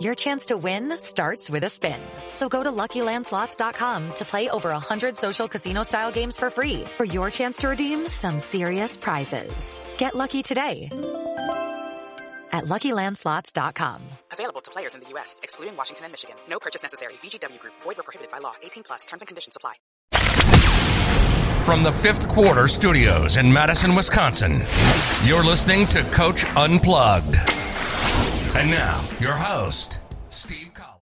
Your chance to win starts with a spin. So go to LuckyLandSlots.com to play over 100 social casino-style games for free for your chance to redeem some serious prizes. Get lucky today at LuckyLandSlots.com. Available to players in the U.S., excluding Washington and Michigan. No purchase necessary. VGW Group. Void where prohibited by law. 18 plus. Terms and conditions apply. From the fifth quarter studios in Madison, Wisconsin, you're listening to Coach Unplugged. And now, your host, Steve Collins.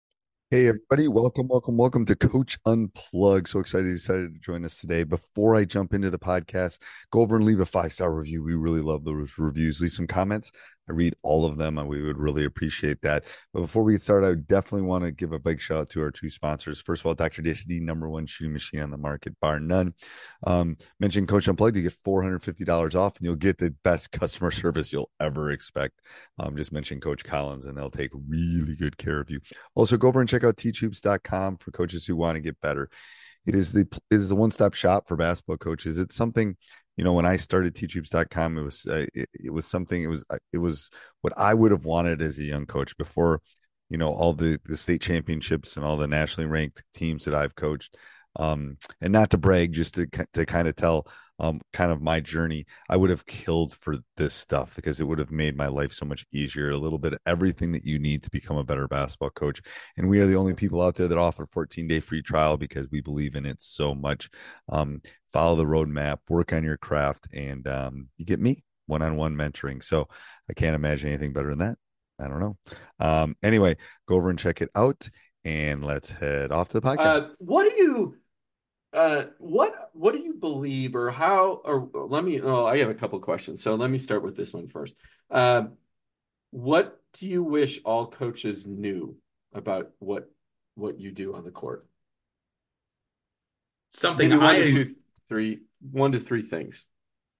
Hey, everybody. Welcome, welcome, welcome to Coach Unplugged. So excited you decided to join us today. Before I jump into the podcast, go over and leave a five star review. We really love those reviews. Leave some comments. I read all of them and we would really appreciate that. But before we get started, I definitely want to give a big shout out to our two sponsors. First of all, Dr. Dish, the number one shooting machine on the market, bar none. Um, mention Coach Unplugged, you get $450 off and you'll get the best customer service you'll ever expect. Um, just mention Coach Collins and they'll take really good care of you. Also, go over and check out teachhoops.com for coaches who want to get better. It is the it is the one stop shop for basketball coaches. It's something you know when i started teachhoops.com it was uh, it, it, was something it was uh, it was what i would have wanted as a young coach before you know all the the state championships and all the nationally ranked teams that i've coached um and not to brag just to to kind of tell um kind of my journey i would have killed for this stuff because it would have made my life so much easier a little bit of everything that you need to become a better basketball coach. And we are the only people out there that offer 14 day free trial because we believe in it so much. Um follow the roadmap work on your craft and um you get me one-on-one mentoring. So i can't imagine anything better than that. I don't know. Um anyway go over and check it out and let's head off to the podcast. uh, what do you uh, what what do you believe, or how, or let me? Oh, I have a couple questions. So let me start with this one first. Uh, what do you wish all coaches knew about what what you do on the court? Something Maybe one I to two, three, one to three things.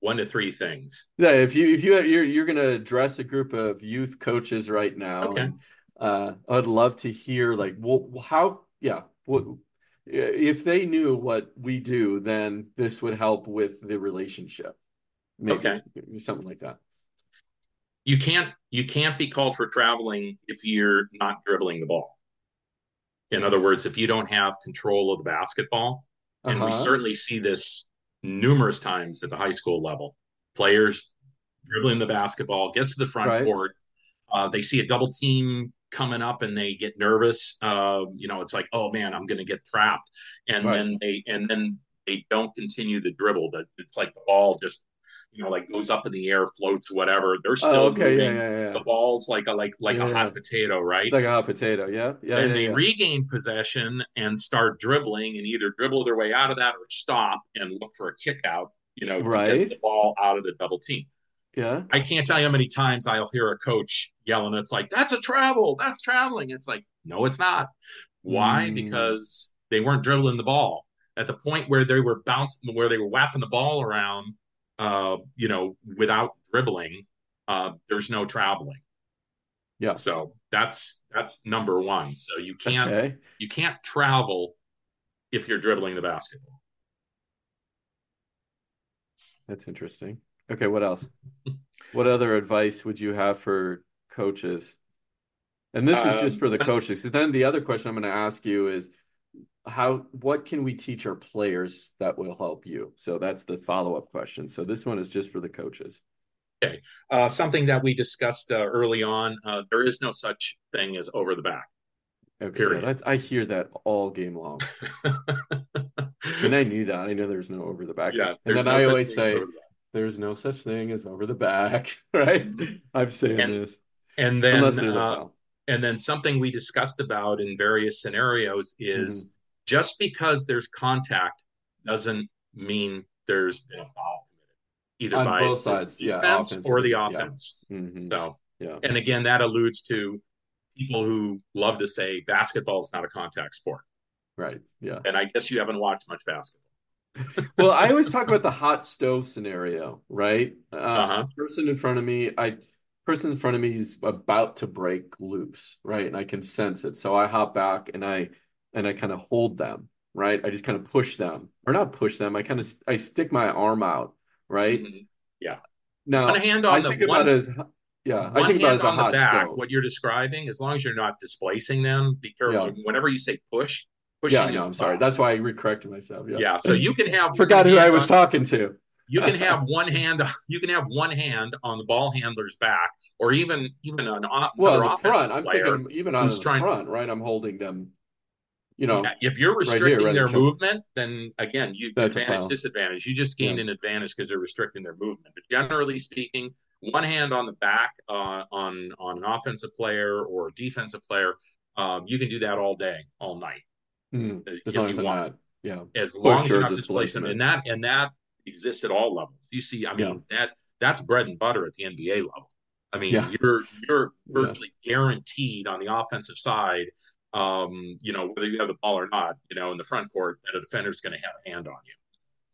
one to three things. Yeah, if you if you have, you're you're going to address a group of youth coaches right now, Okay. and, uh, I'd love to hear like well, how yeah what if they knew what we do, then this would help with the relationship. Maybe, Okay. something like that. You can't you can't be called for traveling if you're not dribbling the ball. In other words, if you don't have control of the basketball, and we Uh-huh. certainly see this numerous times at the high school level, players dribbling the basketball, gets to the front Right. court, uh, they see a double team coming up and they get nervous. Uh, you know, it's like, oh man, I'm going to get trapped, and Right. then they and then they don't continue the dribble. That it's like the ball just you know like goes up in the air, floats, whatever. They're still Oh, okay, yeah, moving. yeah, yeah. The ball's like a like like Yeah, a yeah. hot potato, right? Like a hot potato. Yeah, yeah. and yeah, they yeah. regain possession and start dribbling and either dribble their way out of that or stop and look for a kick out, you know, to Right. get the ball out of the double team. Yeah. I can't tell you how many times I'll hear a coach yelling, it's like, that's a travel, that's traveling. It's like, no, it's not. Why? Mm. Because they weren't dribbling the ball. At the point where they were bouncing, where they were whapping the ball around, uh, you know, without dribbling, uh, there's no traveling. Yeah. So that's that's number one. So you can't Okay. you can't travel if you're dribbling the basketball. That's interesting. Okay, what else? what other advice would you have for coaches? And this is just Um, for the coaches. So then the other question I'm going to ask you is how what can we teach our players that will help you? So that's the follow-up question. So this one is just for the coaches. Okay. Uh, something that we discussed uh, early on, uh, there is no such thing as over the back. Okay, Period. yeah, I hear that all game long. And I knew that. I know there's no over the back. Yeah, and then no I always say over the back. There's no such thing as over the back, right? I'm saying And- this. And then, Unless there's a uh, foul. and then something we discussed about in various scenarios is Mm-hmm. just because there's contact doesn't mean there's been a foul committed, either On by both sides, yeah, offense or the yeah. offense. Mhm. So, Yeah. and again, that alludes to people who love to say basketball is not a contact sport. Right. Yeah. And I guess you haven't watched much basketball. Well, I always talk about the hot stove scenario, right? Uh, Uh-huh. Person in front of me, I person in front of me is about to break loose, right? And I can sense it, so I hop back and I and I kind of hold them, right? I just kind of push them, or not push them. I kind of I stick my arm out, right? Mhm. Yeah. Now One hand I on the- think one- about it as yeah, I think about it as a hot back, stove. what you're describing, as long as you're not displacing them, be careful. Yeah. Whenever you say push, pushing Yeah, no, I'm sorry. That's why I recorrected myself. Yeah. Yeah, so you can have Forgot who I was on- talking to. You can have one hand. You can have one hand on the ball handler's back, or even even an Well, the front, I'm thinking even on the trying- front, right? I'm holding them. You know, Yeah, if you're right here, restricting right their movement, then again, you That's advantage disadvantage. You just gained Yeah. an advantage because they're restricting their movement. But generally speaking, one hand on the back uh, on on an offensive player or a defensive player, um, you can do that all day, all night, Mm, as long as want. not, yeah. as long as you're not displacing them. And that and that exists at all levels. You see, I mean that that's bread and butter at the NBA level. I mean, Yeah. you're you're Yeah. virtually guaranteed on the offensive side. Um, you know, whether you have the ball or not, you know, in the front court, that a defender's going to have a hand on you.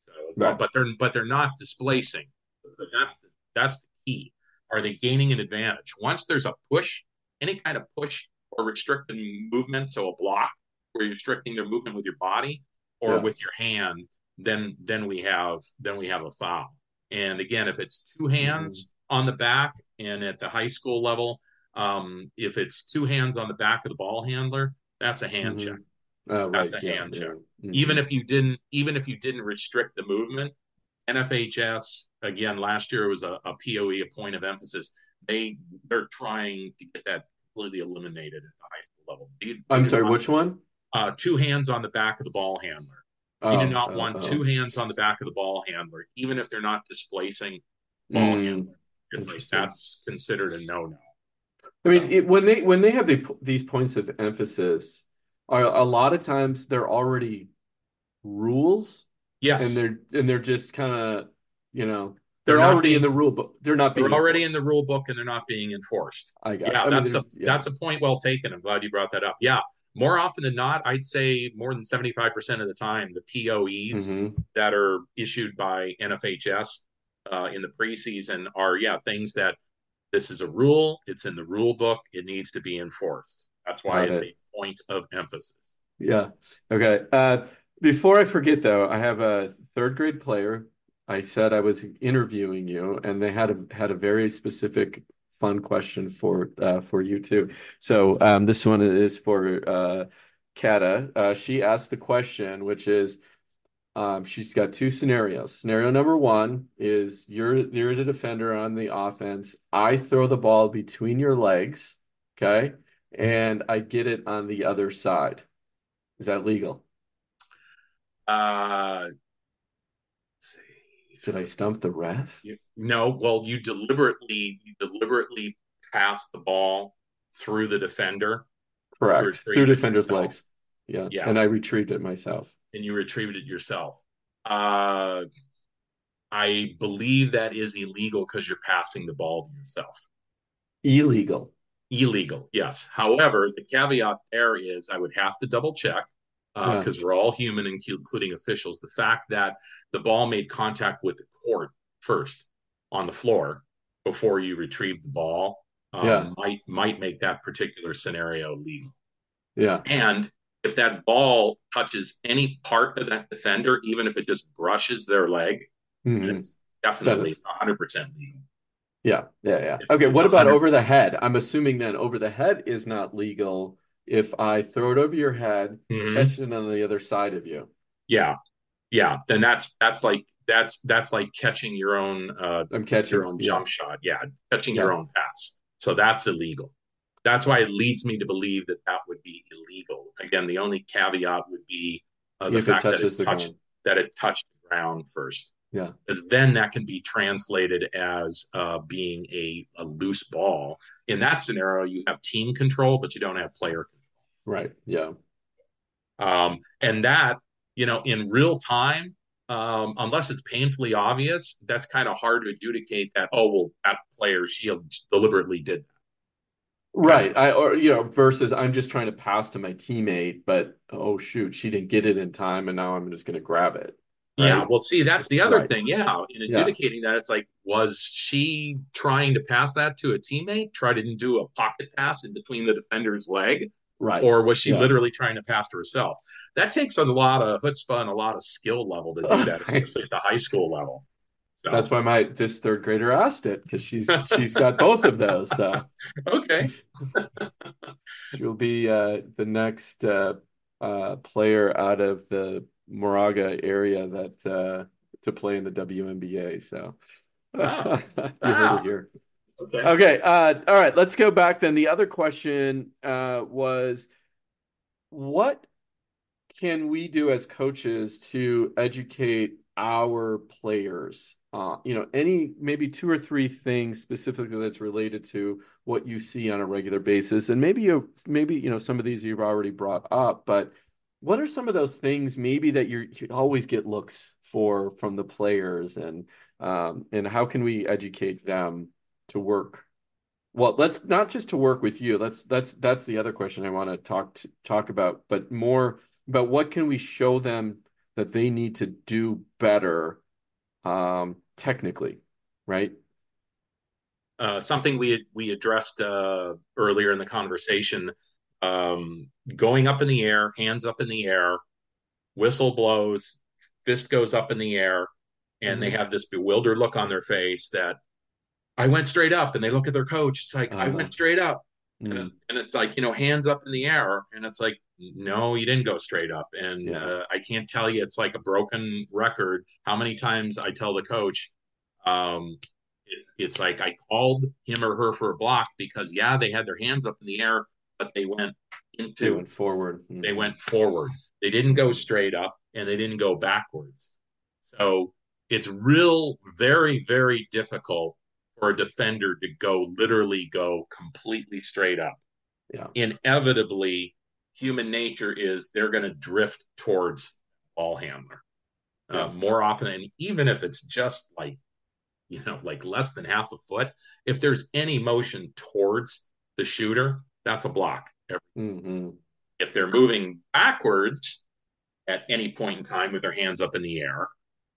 So, so Right. but they're but they're not displacing. But that's the, that's the key. Are they gaining an advantage? Once there's a push, any kind of push or restricted movement, so a block where you're restricting their movement with your body or Yeah. with your hand, then then we have then we have a foul. And again, if it's two hands Mm-hmm. on the back and at the high school level, um, if it's two hands on the back of the ball handler, that's a hand Mhm. check. Oh, That's right. a yeah, hand yeah. check. Mhm. Even if you didn't even if you didn't restrict the movement, NFHS again last year was a, a POE, a point of emphasis. They they're trying to get that completely eliminated at the high school level. They- I'm sorry, which one? Uh, two hands on the back of the ball handler. you Oh, do not oh, want oh. two hands on the back of the ball handler, even if they're not displacing ball Mm, handler. It's like that's considered a no no. I mean, it, when they when they have the, these points of emphasis, are a lot of times they're already rules, Yes, and they're and they're just kind of, you know, they're, They're already in the rule book. They're not being they're already in the rule book and they're not being enforced. I got. it. Yeah, I mean, that's a yeah. that's a point well taken. I'm glad you brought that up. Yeah, more often than not, I'd say more than 75% of the time, the POEs Mhm. that are issued by NFHS uh, in the preseason are yeah things that this is a rule. It's in the rule book. It needs to be enforced. That's why Got it's it. a point of emphasis. Yeah. Okay. Uh, before I forget, though, I have a third grade player. I said I was interviewing you, and they had a had a very specific, fun question for uh, for you too. So um, this one is for uh, Kata. Uh, she asked the question, which is, um, she's got two scenarios. Scenario number one is you're you're the defender on the offense. I throw the ball between your legs, okay, and I get it on the other side. Is that legal? Uh. Did I stump the ref? You, no, well, you deliberately you deliberately pass the ball through the defender Correct. Through defender's yourself. legs. Yeah. Yeah. And I retrieved it myself. and you retrieved it yourself. Uh, I believe that is illegal because you're passing the ball to yourself. Illegal. Illegal, yes. However, the caveat there is I would have to double check Yeah. because we're all human, including officials. The fact that the ball made contact with the court first on the floor before you retrieve the ball um, Yeah. might might make that particular scenario legal. Yeah. And if that ball touches any part of that defender, even if it just brushes their leg, Mhm. it's definitely is- it's 100% legal. Yeah, yeah, yeah. Okay, It's what about 100. over the head? I'm assuming then over the head is not legal if I throw it over your head, Mhm. catch it on the other side of you. Yeah, yeah. Then that's that's like that's that's like catching your own uh I'm catching your own yeah. jump shot. Yeah, catching your own pass. So that's illegal. That's why it leads me to believe that that would be illegal. Again, the only caveat would be uh, the If it fact that it touches the touched ground. that it touched the ground first. Yeah. because then that can be translated as uh, being a, a loose ball. In that scenario, you have team control, but you don't have player control. Right. Yeah. Um, and that, you know, in real time, um, unless it's painfully obvious, that's kind of hard to adjudicate that, oh, well, that player, she deliberately did that. Right. I or you know, versus I'm just trying to pass to my teammate, but oh shoot, she didn't get it in time and now I'm just gonna grab it. Yeah, well, see, that's the other Right. thing. Yeah, in Yeah. that, it's like, was she trying to pass that to a teammate, try to do a pocket pass in between the defender's leg, Right. or was she Yeah. literally trying to pass to herself? That takes a lot of chutzpah and a lot of skill level to do that, especially at the high school level. So, That's why my this third grader asked it because she's she's got both of those. So okay. she'll be uh, the next uh, uh, player out of the Moraga area that uh, to play in the WNBA. So Wow. you heard it here. Okay. Okay. Uh, all right. Let's go back then. The other question uh, was, what can we do as coaches to educate our players? Uh, you know, any maybe two or three things specifically that's related to what you see on a regular basis, and maybe you maybe you know some of these you've already brought up, but what are some of those things maybe that you always get looks for from the players, and um, and how can we educate them to work well let's not just to work with you that's that's that's the other question i want to talk talk about but more about what can we show them that they need to do better um technically right uh, something we we addressed uh, earlier in the conversation. Um, going up in the air, hands up in the air, whistle blows, fist goes up in the air, and they Mhm. have this bewildered look on their face that I went straight up, and they look at their coach. It's like I Uh-huh. went straight up, and, Mm. it- and it's like you know hands up in the air, and it's like no, you didn't go straight up, and Yeah. uh, I can't tell you. It's like a broken record. How many times I tell the coach, um, it, it's like I called him or her for a block because yeah, they had their hands up in the air, but they went into they went forward Mm. they went forward. They didn't go straight up and they didn't go backwards. So it's real, very, very difficult for a defender to go literally go completely straight up. Yeah. Inevitably, human nature is they're going to drift towards ball handler Yeah. uh, more often. And even if it's just like, you know, like less than half a foot, if there's any motion towards the shooter, that's a block Mhm. if they're moving backwards at any point in time with their hands up in the air,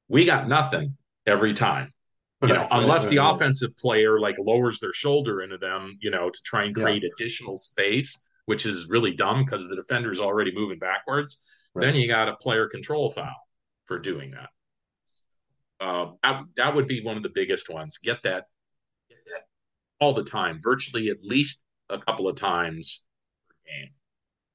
we got nothing every time. You know, unless the offensive player like lowers their shoulder into them, you know, to try and Yeah. create additional space, which is really dumb because the defender's already moving backwards. Right. Then you got a player control foul for doing that. Uh, that, that would be one of the biggest ones. Get that, get that all the time, virtually at least a couple of times per game.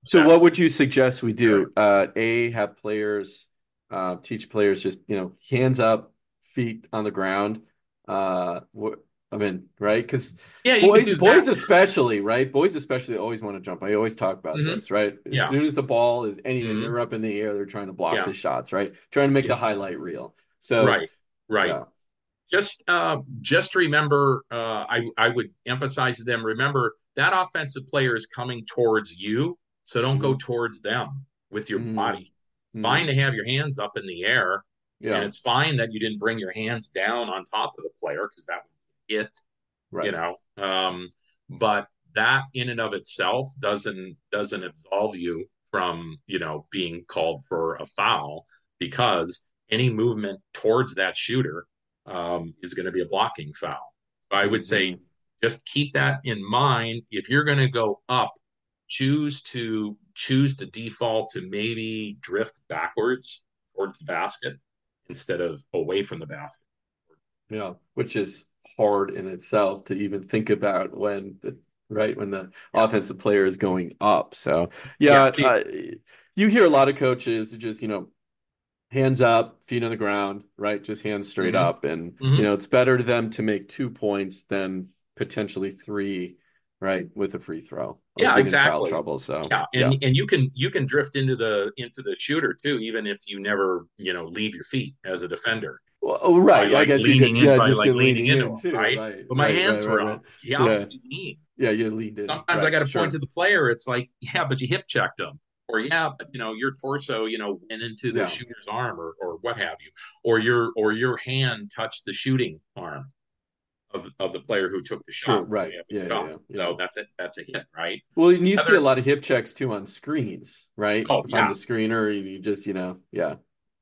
So what would you suggest we do? Uh, A, have players uh, teach players just, you know, hands up, feet on the ground. Uh, what, I mean, right? Because Yeah, boys, boys especially, right? Boys especially always want to jump. I always talk about Mhm. this, right? As Yeah. soon as the ball is anything, Mhm. they're up in the air, they're trying to block Yeah. the shots, right? Trying to make Yeah. the highlight reel. So right, right. yeah. just uh, just remember uh, I, I would emphasize to them remember that offensive player is coming towards you so don't go towards them with your Mhm. body Mhm. fine to have your hands up in the air Yeah. and it's fine that you didn't bring your hands down on top of the player because that would be it Right. you know um, but that in and of itself doesn't doesn't absolve you from you know being called for a foul because any movement towards that shooter um, is going to be a blocking foul so i would say Mhm. Just keep that in mind if you're going to go up choose to choose to default to maybe drift backwards towards the basket instead of away from the basket Yeah, which is hard in itself to even think about when the right when the offensive player is going up. So yeah, Yeah. uh, you hear a lot of coaches just you know hands up, feet on the ground, right? Just hands straight Mhm. up, and Mhm. you know it's better to them to make two points than potentially three, right, with a free throw. Yeah, exactly. trouble. So Yeah, and and you can you can drift into the into the shooter too, even if you never you know leave your feet as a defender. Well, oh, right. By, I like guess you leaning could, in, yeah, by, just like leaning leaning into in too, right? right? But my right, hands right, were up. Yeah, Yeah. you? Yeah, you leaned in. Sometimes I got to sure. point to the player. It's like, yeah, but you hip checked him, or yeah, but you know your torso, you know, went into the Yeah. shooter's arm, or or what have you, or your or your hand touched the shooting arm of of the player who took the Sure, shot. right. Yeah, Yeah, yeah, yeah. So that's it. That's a hit, right? Well, and you see a lot of hip checks too on screens, right? Oh, if yeah. I'm the screener, you just, you know, yeah.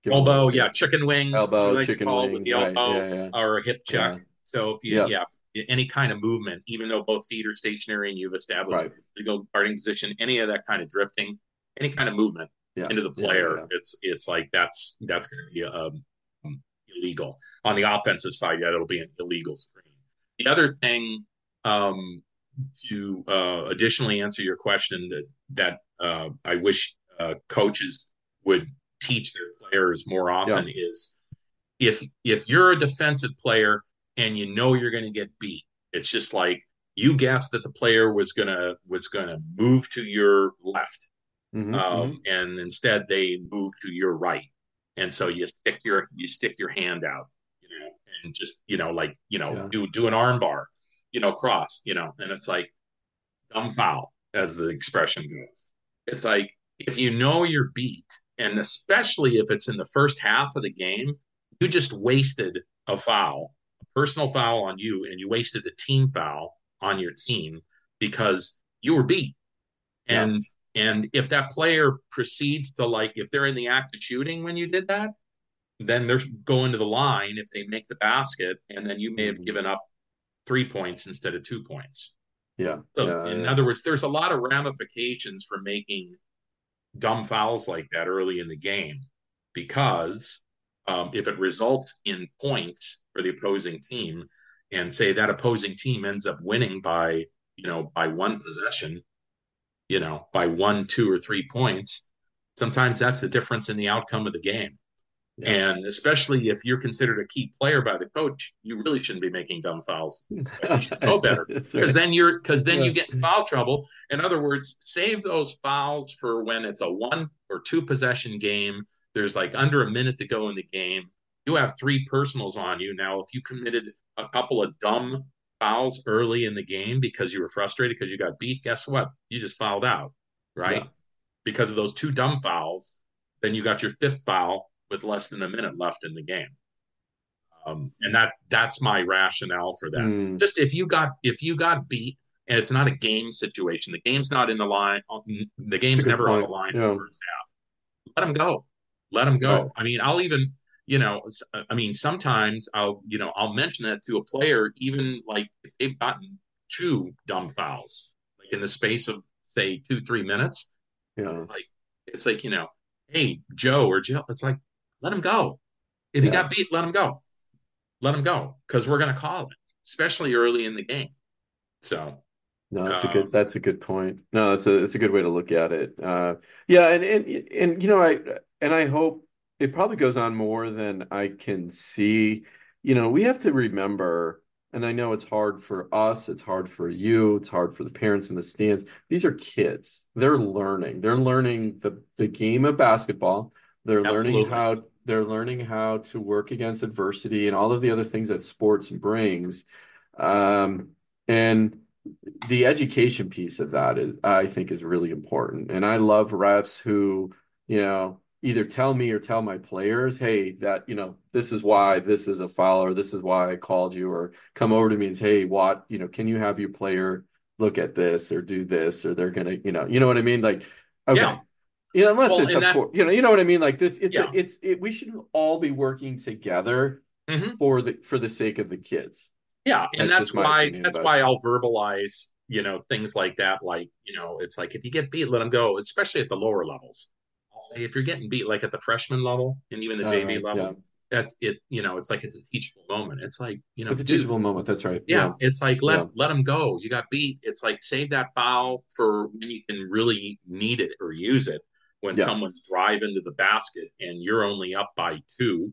Give 'em a elbow, yeah, chicken wing, Elbow, that's what I like to chicken wing, with the right, elbow yeah, yeah. or a hip check. So if you, Yeah. any kind of movement, even though both feet are stationary and you've established Right. a legal guarding position, any of that kind of drifting, any kind of movement into the player, it's it's like that's that's going to be um, illegal. On the offensive side, yeah, it'll be an illegal screen. The other thing um, to uh, additionally answer your question that that uh, I wish uh, coaches would teach their players more often is if if you're a defensive player and you know you're going to get beat, it's just like you guessed that the player was gonna was gonna move to your left, Mhm, um, and instead they move to your right, and so you stick your you stick your hand out, and just you know like you know Yeah. do do an arm bar, you know, cross, you know, and it's like dumb foul, as the expression goes. It's like if you know you're beat, and especially if it's in the first half of the game, you just wasted a foul, a personal foul on you, and you wasted a team foul on your team because you were beat. Yeah. And and if that player proceeds to like if they're in the act of shooting when you did that, then they're going to the line if they make the basket, and then you may have Mhm. given up three points instead of two points. Yeah. So, yeah, in yeah. other words, there's a lot of ramifications for making dumb fouls like that early in the game because um, if it results in points for the opposing team, and say that opposing team ends up winning by you know by one possession, you know by one, two, or three points, sometimes that's the difference in the outcome of the game. And especially if you're considered a key player by the coach, you really shouldn't be making dumb fouls. You should know better because right. then you're because then Yeah. you get in foul trouble. In other words, save those fouls for when it's a one or two possession game. There's like under a minute to go in the game. You have three personals on you now. If you committed a couple of dumb fouls early in the game because you were frustrated because you got beat, guess what? You just fouled out, right? Yeah. Because of those two dumb fouls, then you got your fifth foul with less than a minute left in the game. Um, and that that's my rationale for that Mm. just if you got if you got beat and it's not a game situation the game's not in the line the game's never on the point. line in the first half let them go let them go Right. i mean i'll even you know I mean sometimes i'll you know i'll mention that to a player even like if they've gotten two dumb fouls like in the space of say two three minutes Yeah. it's like it's like you know hey joe or jill it's like let him go if he got beat let him go let him go because we're going to call it especially early in the game so No, that's a Um, good that's a good point. No, it's a it's a good way to look at it. Uh, yeah, and and and you know, I and I hope it probably goes on more than I can see. You know, we have to remember, and I know it's hard for us, it's hard for you, it's hard for the parents in the stands. These are kids. They're learning. They're learning the the game of basketball. They're learning how they're learning how to work against adversity and all of the other things that sports brings. Um, and the education piece of that is, I think, is really important. And I love refs who, you know, either tell me or tell my players, hey, that, you know, this is why this is a foul or this is why I called you, or come over to me and say, hey, Watt, you know, can you have your player look at this or do this, or they're gonna, you know, you know what I mean? Like, okay. Yeah. You know, unless Well, it's that's- course, you know, you know what I mean? Like this, it's Yeah. a, it's it, we should all be working together Mhm. for the for the sake of the kids. yeah and That's that's why that's why i'll verbalize you know things like that like you know it's like if you get beat let them go especially at the lower levels i'll say if you're getting beat like at the freshman level and even the jv right, level yeah. that it you know it's like it's a teachable moment it's like you know It's a dude, teachable moment. That's right. yeah, it's like let Yeah. let them go you got beat it's like save that foul for when you can really need it or use it when Yeah. someone's driving to the basket and you're only up by two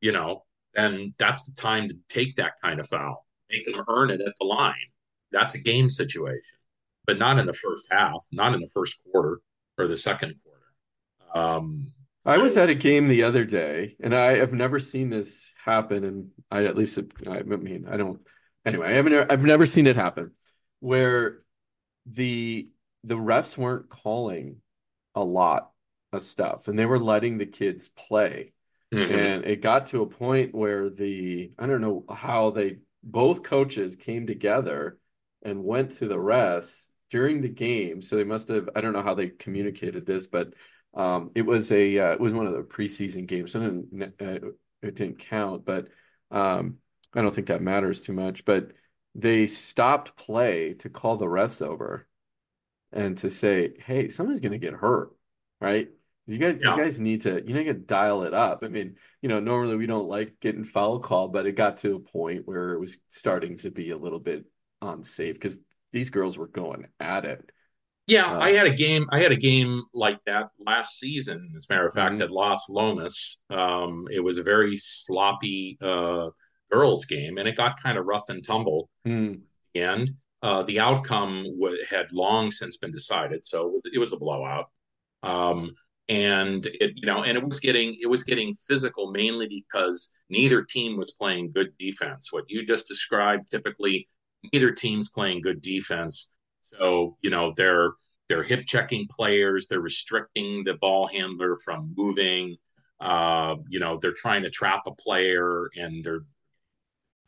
you know then that's the time to take that kind of foul make them earn it at the line that's a game situation but not in the first half not in the first quarter or the second quarter um I was at a game the other day, and I have never seen this happen. And I at least, I mean, I don't. Anyway, I haven't. I've never seen it happen where the the refs weren't calling a lot stuff, and they were letting the kids play. Mhm. And it got to a point where the I don't know how they both coaches came together and went to the refs during the game. So they must have I don't know how they communicated this, but um, it was a uh, it was one of the preseason games. So it didn't, uh, it didn't count, but um, I don't think that matters too much. But they stopped play to call the refs over and to say, "Hey, someone's going to get hurt, right? You guys, Yeah. you guys need to, you need to dial it up." I mean, you know, normally we don't like getting foul called, but it got to a point where it was starting to be a little bit unsafe because these girls were going at it. Yeah, Uh, I had a game. I had a game like that last season. As a matter of fact, Mhm. at Las Lomas, um, it was a very sloppy uh, girls' game, and it got kind of rough and tumble. Hmm. And uh, the outcome wa had long since been decided, so it was, it was a blowout. Um, and it, you know, and it was getting it was getting physical mainly because neither team was playing good defense. What you just described, typically, neither team's playing good defense. So you know they're they're hip checking players, they're restricting the ball handler from moving. Uh, you know they're trying to trap a player, and they're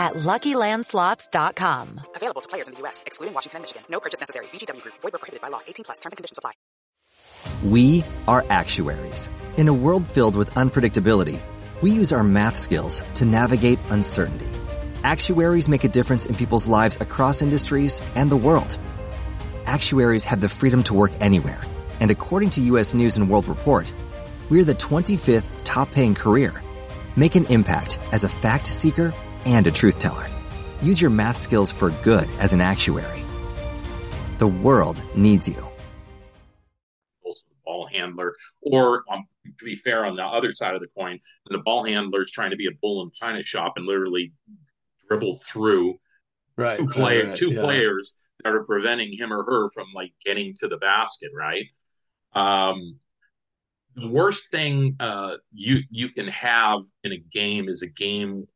at LuckyLandSlots.com. Available to players in the U.S., excluding Washington and Michigan. No purchase necessary. VGW Group. Void where prohibited by law. 18 plus. Terms and conditions apply. We are actuaries. In a world filled with unpredictability, we use our math skills to navigate uncertainty. Actuaries make a difference in people's lives across industries and the world. Actuaries have the freedom to work anywhere, and according to U.S. News and World Report, we're the 25th top paying career. Make an impact as a fact seeker and a truth teller. Use your math skills for good as an actuary. The world needs you. ball handler, or um, to be fair, on the other side of the coin, the ball handler is trying to be a bull in china shop and literally dribble through Right, two right, player, right, two yeah. players that are preventing him or her from like getting to the basket, right? Um, the worst thing uh, you you can have in a game is a game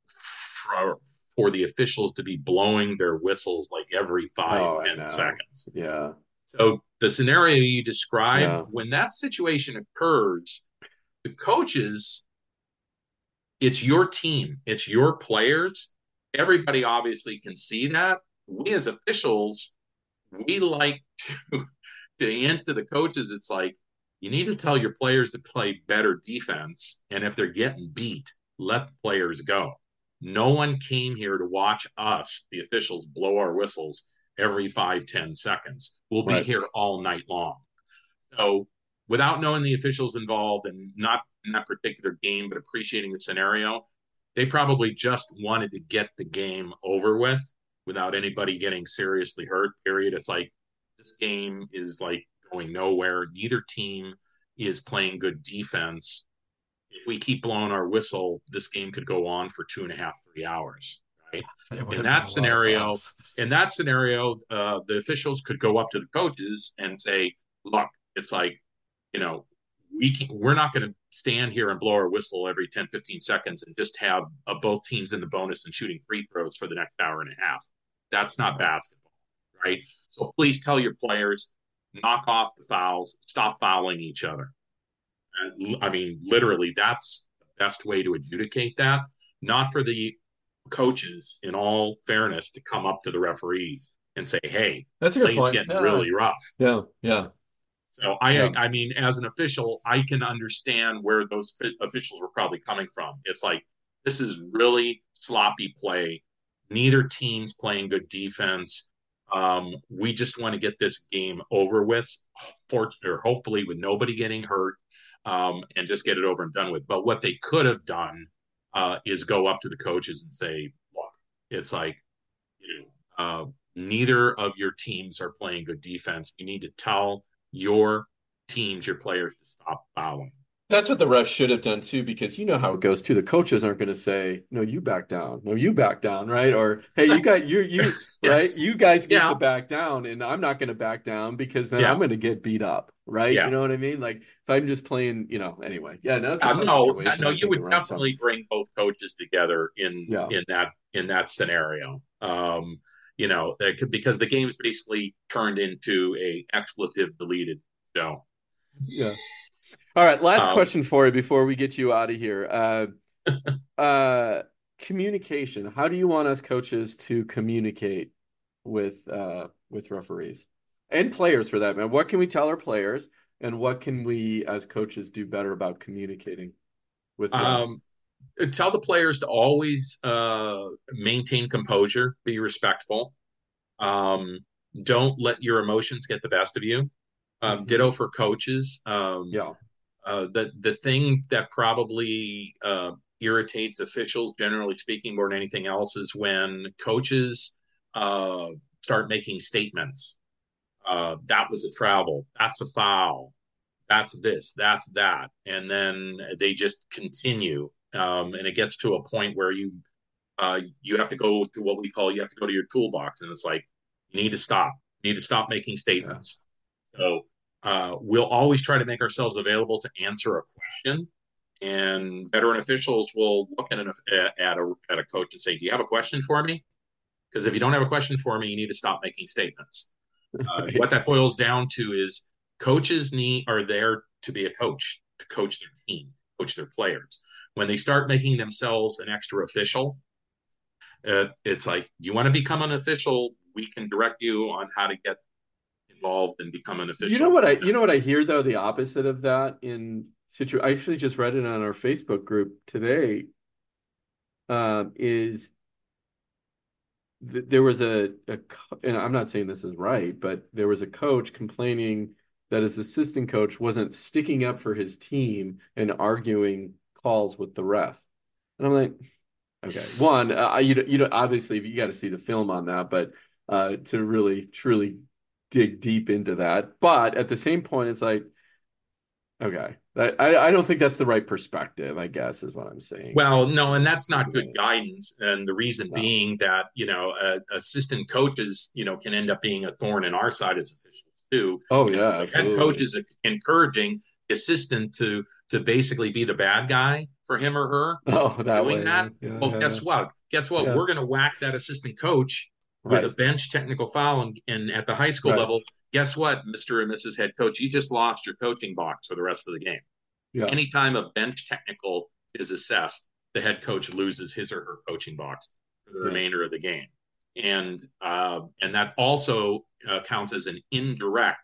for, for the officials to be blowing their whistles like every five Oh, ten seconds. Yeah. So the scenario you describe, Yeah. when that situation occurs, the coaches, it's your team, it's your players. Everybody obviously can see that. We as officials, we like to to hint to the coaches, it's like you need to tell your players to play better defense. And if they're getting beat, let the players go. No one came here to watch us, the officials, blow our whistles every five, ten seconds. We'll be Right. here all night long. So without knowing the officials involved and not in that particular game, but appreciating the scenario, they probably just wanted to get the game over with without anybody getting seriously hurt. Period. It's like this game is like going nowhere. Neither team is playing good defense. If we keep blowing our whistle, this game could go on for two and a half, three hours. Right. In would have been a lot that scenario, in that scenario, uh, the officials could go up to the coaches and say, "Look, it's like, you know, we can, we're not going to stand here and blow our whistle every 10, 15 seconds and just have uh, both teams in the bonus and shooting free throws for the next hour and a half. That's not basketball, right? So please tell your players, knock off the fouls, stop fouling each other. I mean, literally, that's the best way to adjudicate that. Not for the coaches, in all fairness, to come up to the referees and say, "Hey, that's a good point. getting Yeah. really rough." Yeah, yeah. So I, Yeah. I mean, as an official, I can understand where those fi- officials were probably coming from. It's like this is really sloppy play. Neither team's playing good defense. Um, we just want to get this game over with, for, or hopefully with nobody getting hurt, um, and just get it over and done with. But what they could have done uh, is go up to the coaches and say, "Look, it's like you know, uh, neither of your teams are playing good defense. You need to tell your teams, your players, to stop fouling." That's what the refs should have done too, because you know how it goes too. The coaches aren't going to say, "No, you back down." No, you back down, right? Or, "Hey, you got you you right? You guys get Yeah. to back down, and I'm not going to back down because then Yeah. I'm going to get beat up, right? Yeah. You know what I mean? Like if I'm just playing, you know. Anyway, yeah, no, that's a Uh, no, no, you would definitely bring both coaches together in in that in that scenario. Um, you know, that could, because the game's basically turned into a expletive deleted show. Yeah. All right, last Um, question for you before we get you out of here. Uh, uh, communication. How do you want us coaches to communicate with uh, with referees and players for that, man? What can we tell our players, and what can we as coaches do better about communicating with? Um, tell the players to always uh, maintain composure, be respectful. Um, don't let your emotions get the best of you. Um, Ditto for coaches. Um, yeah. Uh, the the thing that probably uh, irritates officials, generally speaking, more than anything else, is when coaches uh, start making statements. Uh, that was a travel. That's a foul. That's this. That's that. And then they just continue, um, and it gets to a point where you uh, you have to go to what we call you have to go to your toolbox, and it's like you need to stop. You need to stop making statements. So uh, we'll always try to make ourselves available to answer a question. And veteran officials will look at, an, at, a, at a coach and say, Do you have a question for me? Because if you don't have a question for me, you need to stop making statements. Uh, what that boils down to is coaches need are there to be a coach, to coach their team, coach their players. When they start making themselves an extra official, uh, it's like, you want to become an official? We can direct you on how to get involved and become an official. You know what I you know what I hear though the opposite of that in situ I actually just read it on our Facebook group today um is th- there was a, a and I'm not saying this is right but there was a coach complaining that his assistant coach wasn't sticking up for his team and arguing calls with the ref and I'm like okay one uh, you you know obviously you got to see the film on that but uh to really truly dig deep into that. But at the same point, it's like, okay, I, I don't think that's the right perspective, I guess, is what I'm saying. Well, no, and that's not good guidance. And the reason being that, you know, uh, assistant coaches, you know, can end up being a thorn in our side as officials too. Oh, You yeah, know, the head coach is encouraging the assistant to to basically be the bad guy for him or her. Oh, that doing way, that. yeah, well, yeah, guess what? Guess what? Yeah. We're going to whack that assistant coach with a bench technical foul, and, and at the high school Right. level, guess what, Mister and Mrs. Head Coach, you just lost your coaching box for the rest of the game. Yeah. Anytime a bench technical is assessed, the head coach loses his or her coaching box for the Yeah. remainder of the game, and uh, and that also uh, counts as an indirect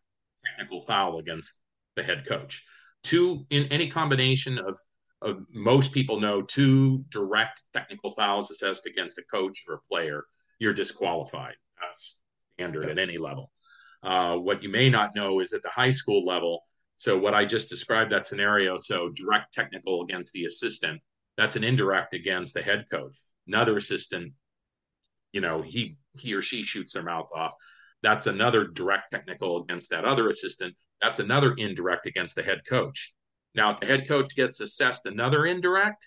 technical foul against the head coach. Two in any combination of of most people know two direct technical fouls assessed against a coach or a player, you're disqualified. That's standard at any level. Uh, what you may not know is at the high school level. So what I just described that scenario. So direct technical against the assistant. That's an indirect against the head coach. Another assistant, you know, he he or she shoots their mouth off. That's another direct technical against that other assistant. That's another indirect against the head coach. Now, if the head coach gets assessed another indirect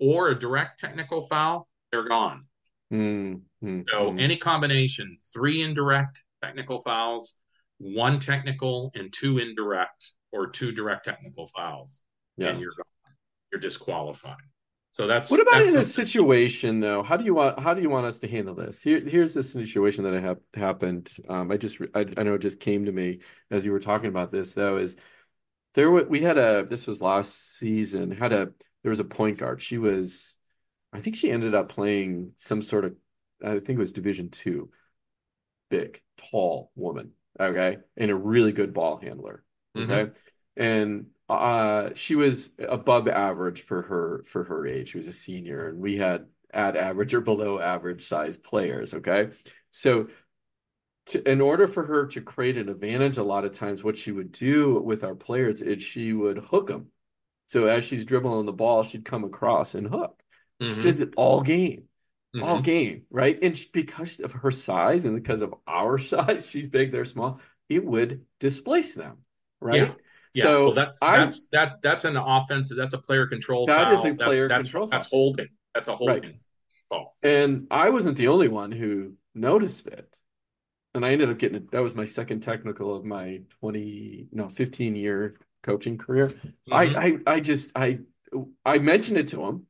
or a direct technical foul, they're gone. Mm, mm, So mm. any combination, three indirect technical fouls, one technical and two indirect, or two direct technical fouls, Yeah. and you're gone. You're disqualified. So that's What about that's in a something- situation though? How do you want how do you want us to handle this? Here, here's this situation that I have happened. Um, I just I, I know it just came to me as you were talking about this though. Is there we had a this was last season had a there was a point guard. She was I think she ended up playing some sort of I think it was Division two, big, tall woman. Okay, and a really good ball handler. Okay, and uh, she was above average for her for her age. She was a senior, and we had at average or below average size players. Okay, so to, in order for her to create an advantage, a lot of times what she would do with our players is she would hook them. So as she's dribbling the ball, she'd come across and hook. Mhm. did it all game, all Mhm. game, right? And she, because of her size and because of our size, she's big, they're small. It would displace them, right? Yeah. Yeah, So well, that's I- that's that that's an offensive. That's a player control That foul. is a that's, player that's, control That's foul. holding. That's a Right. holding call. And I wasn't the only one who noticed it. And I ended up getting it. That was my second technical of my 20, no, 15 year coaching career. Mhm. I, I, I just, I, I mentioned it to him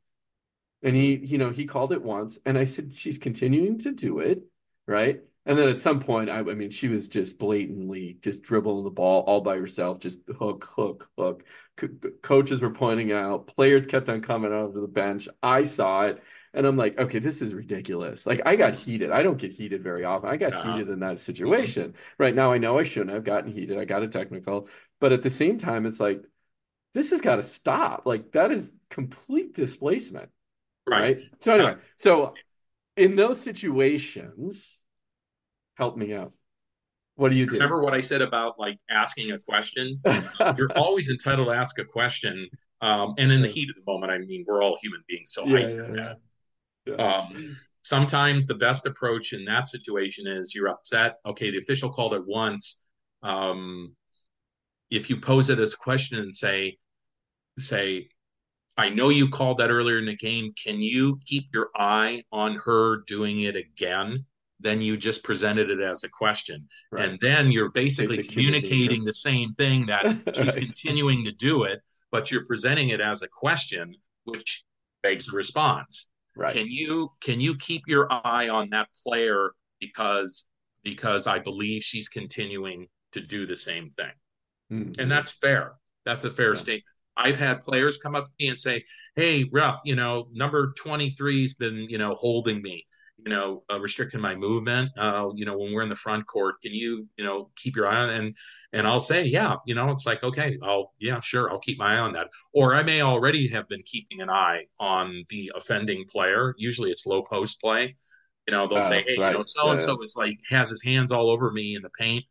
and he, you know, he called it once and I said, she's continuing to do it. Right. And then at some point, I, I mean, she was just blatantly just dribbling the ball all by herself, just hook, hook, hook. Co- coaches were pointing out, players kept on coming out over the bench. I saw it. And I'm like, okay, this is ridiculous. Like I got heated. I don't get heated very often. I got Uh-huh. heated in that situation. Right now, I know I shouldn't have gotten heated. I got a technical, but at the same time, it's like this has got to stop. Like that is complete displacement. Right. Right. So anyway, so in those situations, help me out. What do you do? Remember what I said about like asking a question? You're always entitled to ask a question. Um, and in the heat of the moment, I mean, we're all human beings, so I Yeah, get yeah, yeah. Um, sometimes the best approach in that situation is you're upset. Okay, the official called it once. Um, if you pose it as a question and say, say, I know you called that earlier in the game. Can you keep your eye on her doing it again? Then you just presented it as a question. Right. And then you're basically Basic communicating the same thing that she's continuing to do it, but you're presenting it as a question, which begs a response. Right. Can you can you keep your eye on that player because because I believe she's continuing to do the same thing? Mhm. And that's fair. That's a fair Yeah. statement. I've had players come up to me and say, "Hey, ref, you know, number 23's been, you know, holding me, you know, uh, restricting my movement. Uh, you know, when we're in the front court, can you, you know, keep your eye on?" And and I'll say, "Yeah, you know, it's like, okay, I'll, yeah, sure, I'll keep my eye on that." Or I may already have been keeping an eye on the offending player. Usually, it's low post play. You know, they'll Oh, say, "Hey, you know, so and so is like has his hands all over me in the paint."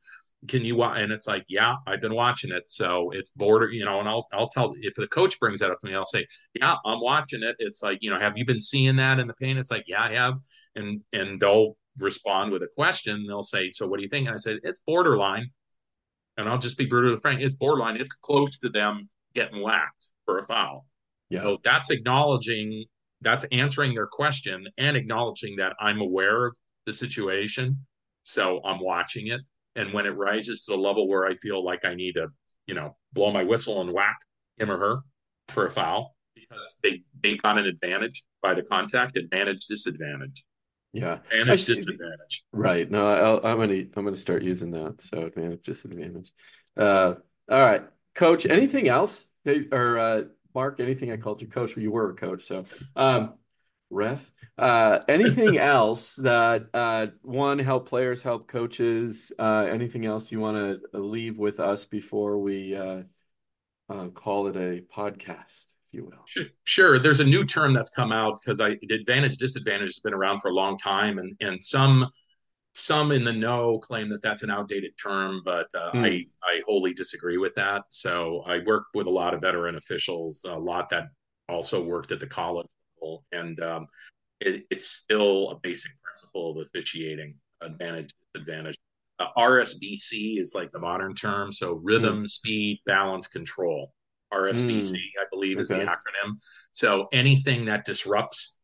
Can you watch? And it's like, yeah, I've been watching it. So it's border, you know, and I'll, I'll tell if the coach brings that up to me, I'll say, yeah, I'm watching it. It's like, you know, have you been seeing that in the paint? It's like, yeah, I have. And, and they'll respond with a question. They'll say, so what do you think? And I said, it's borderline. And I'll just be brutally frank. It's borderline. It's close to them getting whacked for a foul. Yeah. So that's acknowledging, that's answering their question and acknowledging that I'm aware of the situation. So I'm watching it. And when it rises to the level where I feel like I need to, you know, blow my whistle and whack him or her for a foul because they, they got an advantage by the contact, advantage, disadvantage. Yeah. Advantage, I disadvantage. Right. No, I'll, I'm gonna I'm gonna start using that. So advantage, disadvantage. Uh, all right, Coach. Anything else? Or uh, Mark? Anything? I called you Coach. Well, you were a coach. So, um, ref. Uh, anything else that uh, one help players, help coaches? Uh, anything else you want to leave with us before we uh, uh, call it a podcast, if you will? Sure, there's a new term that's come out because I the advantage disadvantage has been around for a long time, and and some some in the know claim that that's an outdated term, but uh, Hmm. I I wholly disagree with that. So I work with a lot of veteran officials, a lot that also worked at the college level, and um, it, it's still a basic principle of officiating: advantage disadvantage. Uh, RSBC is like the modern term, so rhythm, speed, balance, control. RSBC, I believe, is the acronym. So anything that disrupts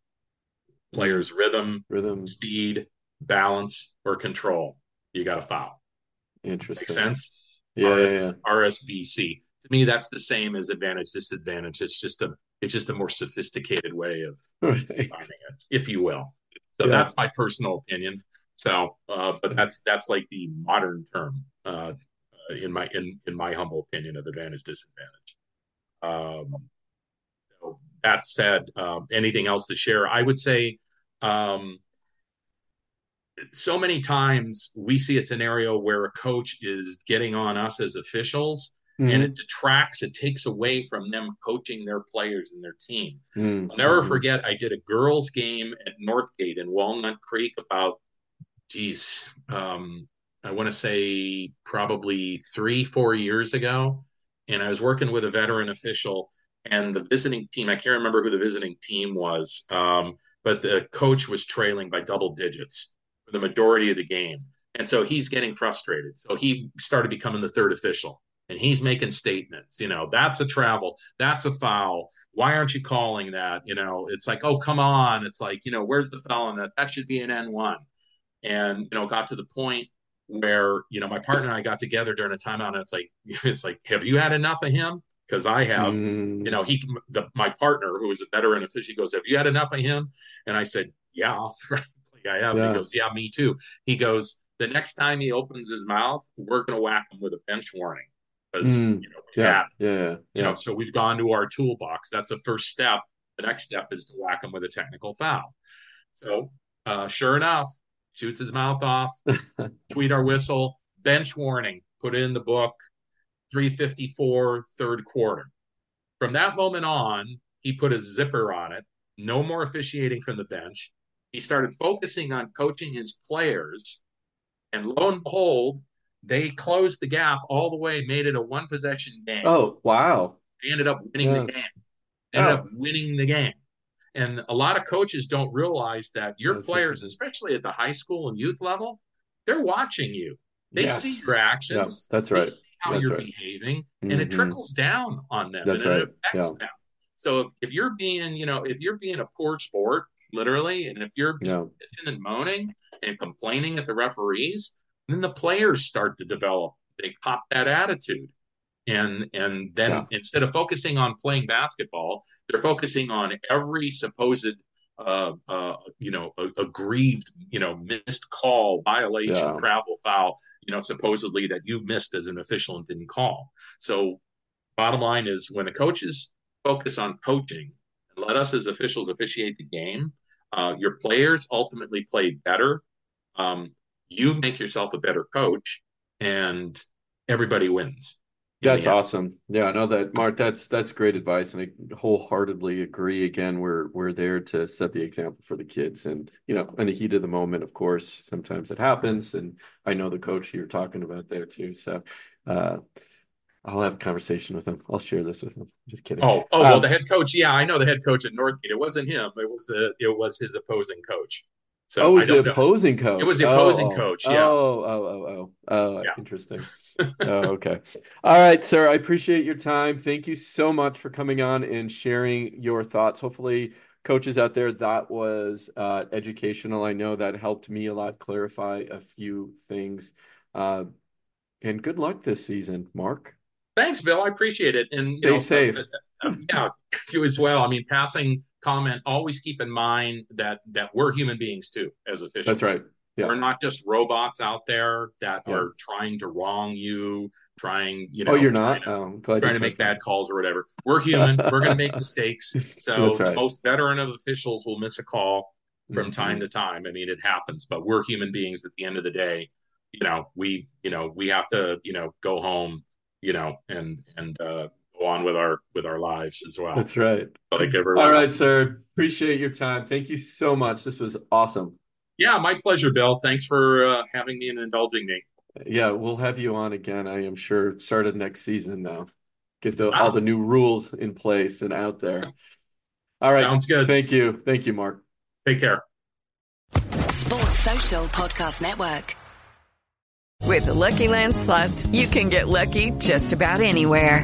players' rhythm, Rhythm. speed, balance, or control, you got to foul. Interesting. Make sense? Yeah, RS, yeah, yeah. RSBC. To me, that's the same as advantage disadvantage. It's just a it's just a more sophisticated way of Right. defining it, if you will. So Yeah. that's my personal opinion. So, uh, but that's that's like the modern term uh, in my in in my humble opinion of advantage disadvantage. Um, so that said, um, anything else to share? I would say um, so many times we see a scenario where a coach is getting on us as officials Mhm. and it detracts, it takes away from them coaching their players and their team. Mm, I'll never forget, I did a girls' game at Northgate in Walnut Creek about, geez, um, I want to say probably three, four years ago. And I was working with a veteran official and the visiting team, I can't remember who the visiting team was, um, but the coach was trailing by double digits for the majority of the game. And so he's getting frustrated. So he started becoming the third official and he's making statements, you know, that's a travel, that's a foul. Why aren't you calling that? You know, it's like, oh, come on. It's like, you know, where's the foul on that? That should be an N1. And, you know, got to the point where, you know, my partner and I got together during a timeout and it's like, it's like, have you had enough of him? Because I have, Mm. you know, he, the, my partner who is a veteran official, he goes, have you had enough of him? And I said, yeah, frankly, I have. Yeah. He goes, yeah, me too. He goes, the next time he opens his mouth, we're going to whack him with a bench warning. Because, Mm. you know, Yeah, had yeah, yeah. you know, so we've gone to our toolbox. That's the first step. The next step is to whack him with a technical foul. So, uh, sure enough, shoots his mouth off, tweet our whistle, bench warning, put it in the book, 354, third quarter. From that moment on, he put a zipper on it, no more officiating from the bench. He started focusing on coaching his players. And lo and behold, they closed the gap all the way, made it a one possession game. Oh, wow. They ended up winning Yeah. the game. They ended Oh. up winning the game. And a lot of coaches don't realize that your That's players, especially at the high school and youth level, they're watching you. They Yes. see your actions. Yeah, that's They right. see how That's you're right. behaving, and it Mhm. trickles down on them, That's and it affects Yeah. them. So if, if you're being, you know, if you're being a poor sport, literally, and if you're Yeah. bitching and moaning and complaining at the referees, then the players start to develop. They cop that attitude and and then Yeah. instead of focusing on playing basketball, they're focusing on every supposed uh, uh, you know, a, aggrieved, you know, missed call, violation, Yeah. travel foul, you know, supposedly that you missed as an official and didn't call. So, bottom line is when the coaches focus on coaching and let us as officials officiate the game, uh, your players ultimately play better. Um, you make yourself a better coach, and everybody wins. That's awesome. Yeah, I know that, Mark. That's that's great advice, and I wholeheartedly agree. Again, we're we're there to set the example for the kids, and you know, in the heat of the moment, of course, sometimes it happens. And I know the coach you're talking about there too. So, uh, I'll have a conversation with him. I'll share this with him. Just kidding. Oh, oh well, Um, the head coach. Yeah, I know the head coach at Northgate. It wasn't him. It was the it was his opposing coach. So oh, it was the know. opposing coach. It was the opposing Oh, coach. Yeah. Oh, oh, oh, oh. Oh, Yeah. interesting. Oh, okay. All right, sir. I appreciate your time. Thank you so much for coming on and sharing your thoughts. Hopefully, coaches out there, that was uh, educational. I know that helped me a lot clarify a few things. Uh, and good luck this season, Mark. Thanks, Bill. I appreciate it. And you Stay know, safe. Uh, yeah, you as well. I mean, passing comment. Always keep in mind that that we're human beings too, as officials. That's right. Yeah. We're not just robots out there that Yeah. are trying to wrong you, trying, you know, Oh, you're not? to- Oh, glad trying to make bad calls or whatever. We're human. We're going to make mistakes. So That's the right. most veteran of officials will miss a call from Mhm. time to time. I mean, it happens, but we're human beings at the end of the day. You know, we, you know, we have to, you know, go home, you know, and, and, uh, go on with our, with our lives as well. That's right. Like everyone All right, sir. Appreciate your time. Thank you so much. This was awesome. Yeah, my pleasure, Bill. Thanks for uh, having me and indulging me. Yeah, we'll have you on again, I am sure, started next season now. Get the Wow. all the new rules in place and out there. All right. Sounds good. Thank you. Thank you, Mark. Take care. Sports Social Podcast Network. With the LuckyLand slots, you can get lucky just about anywhere.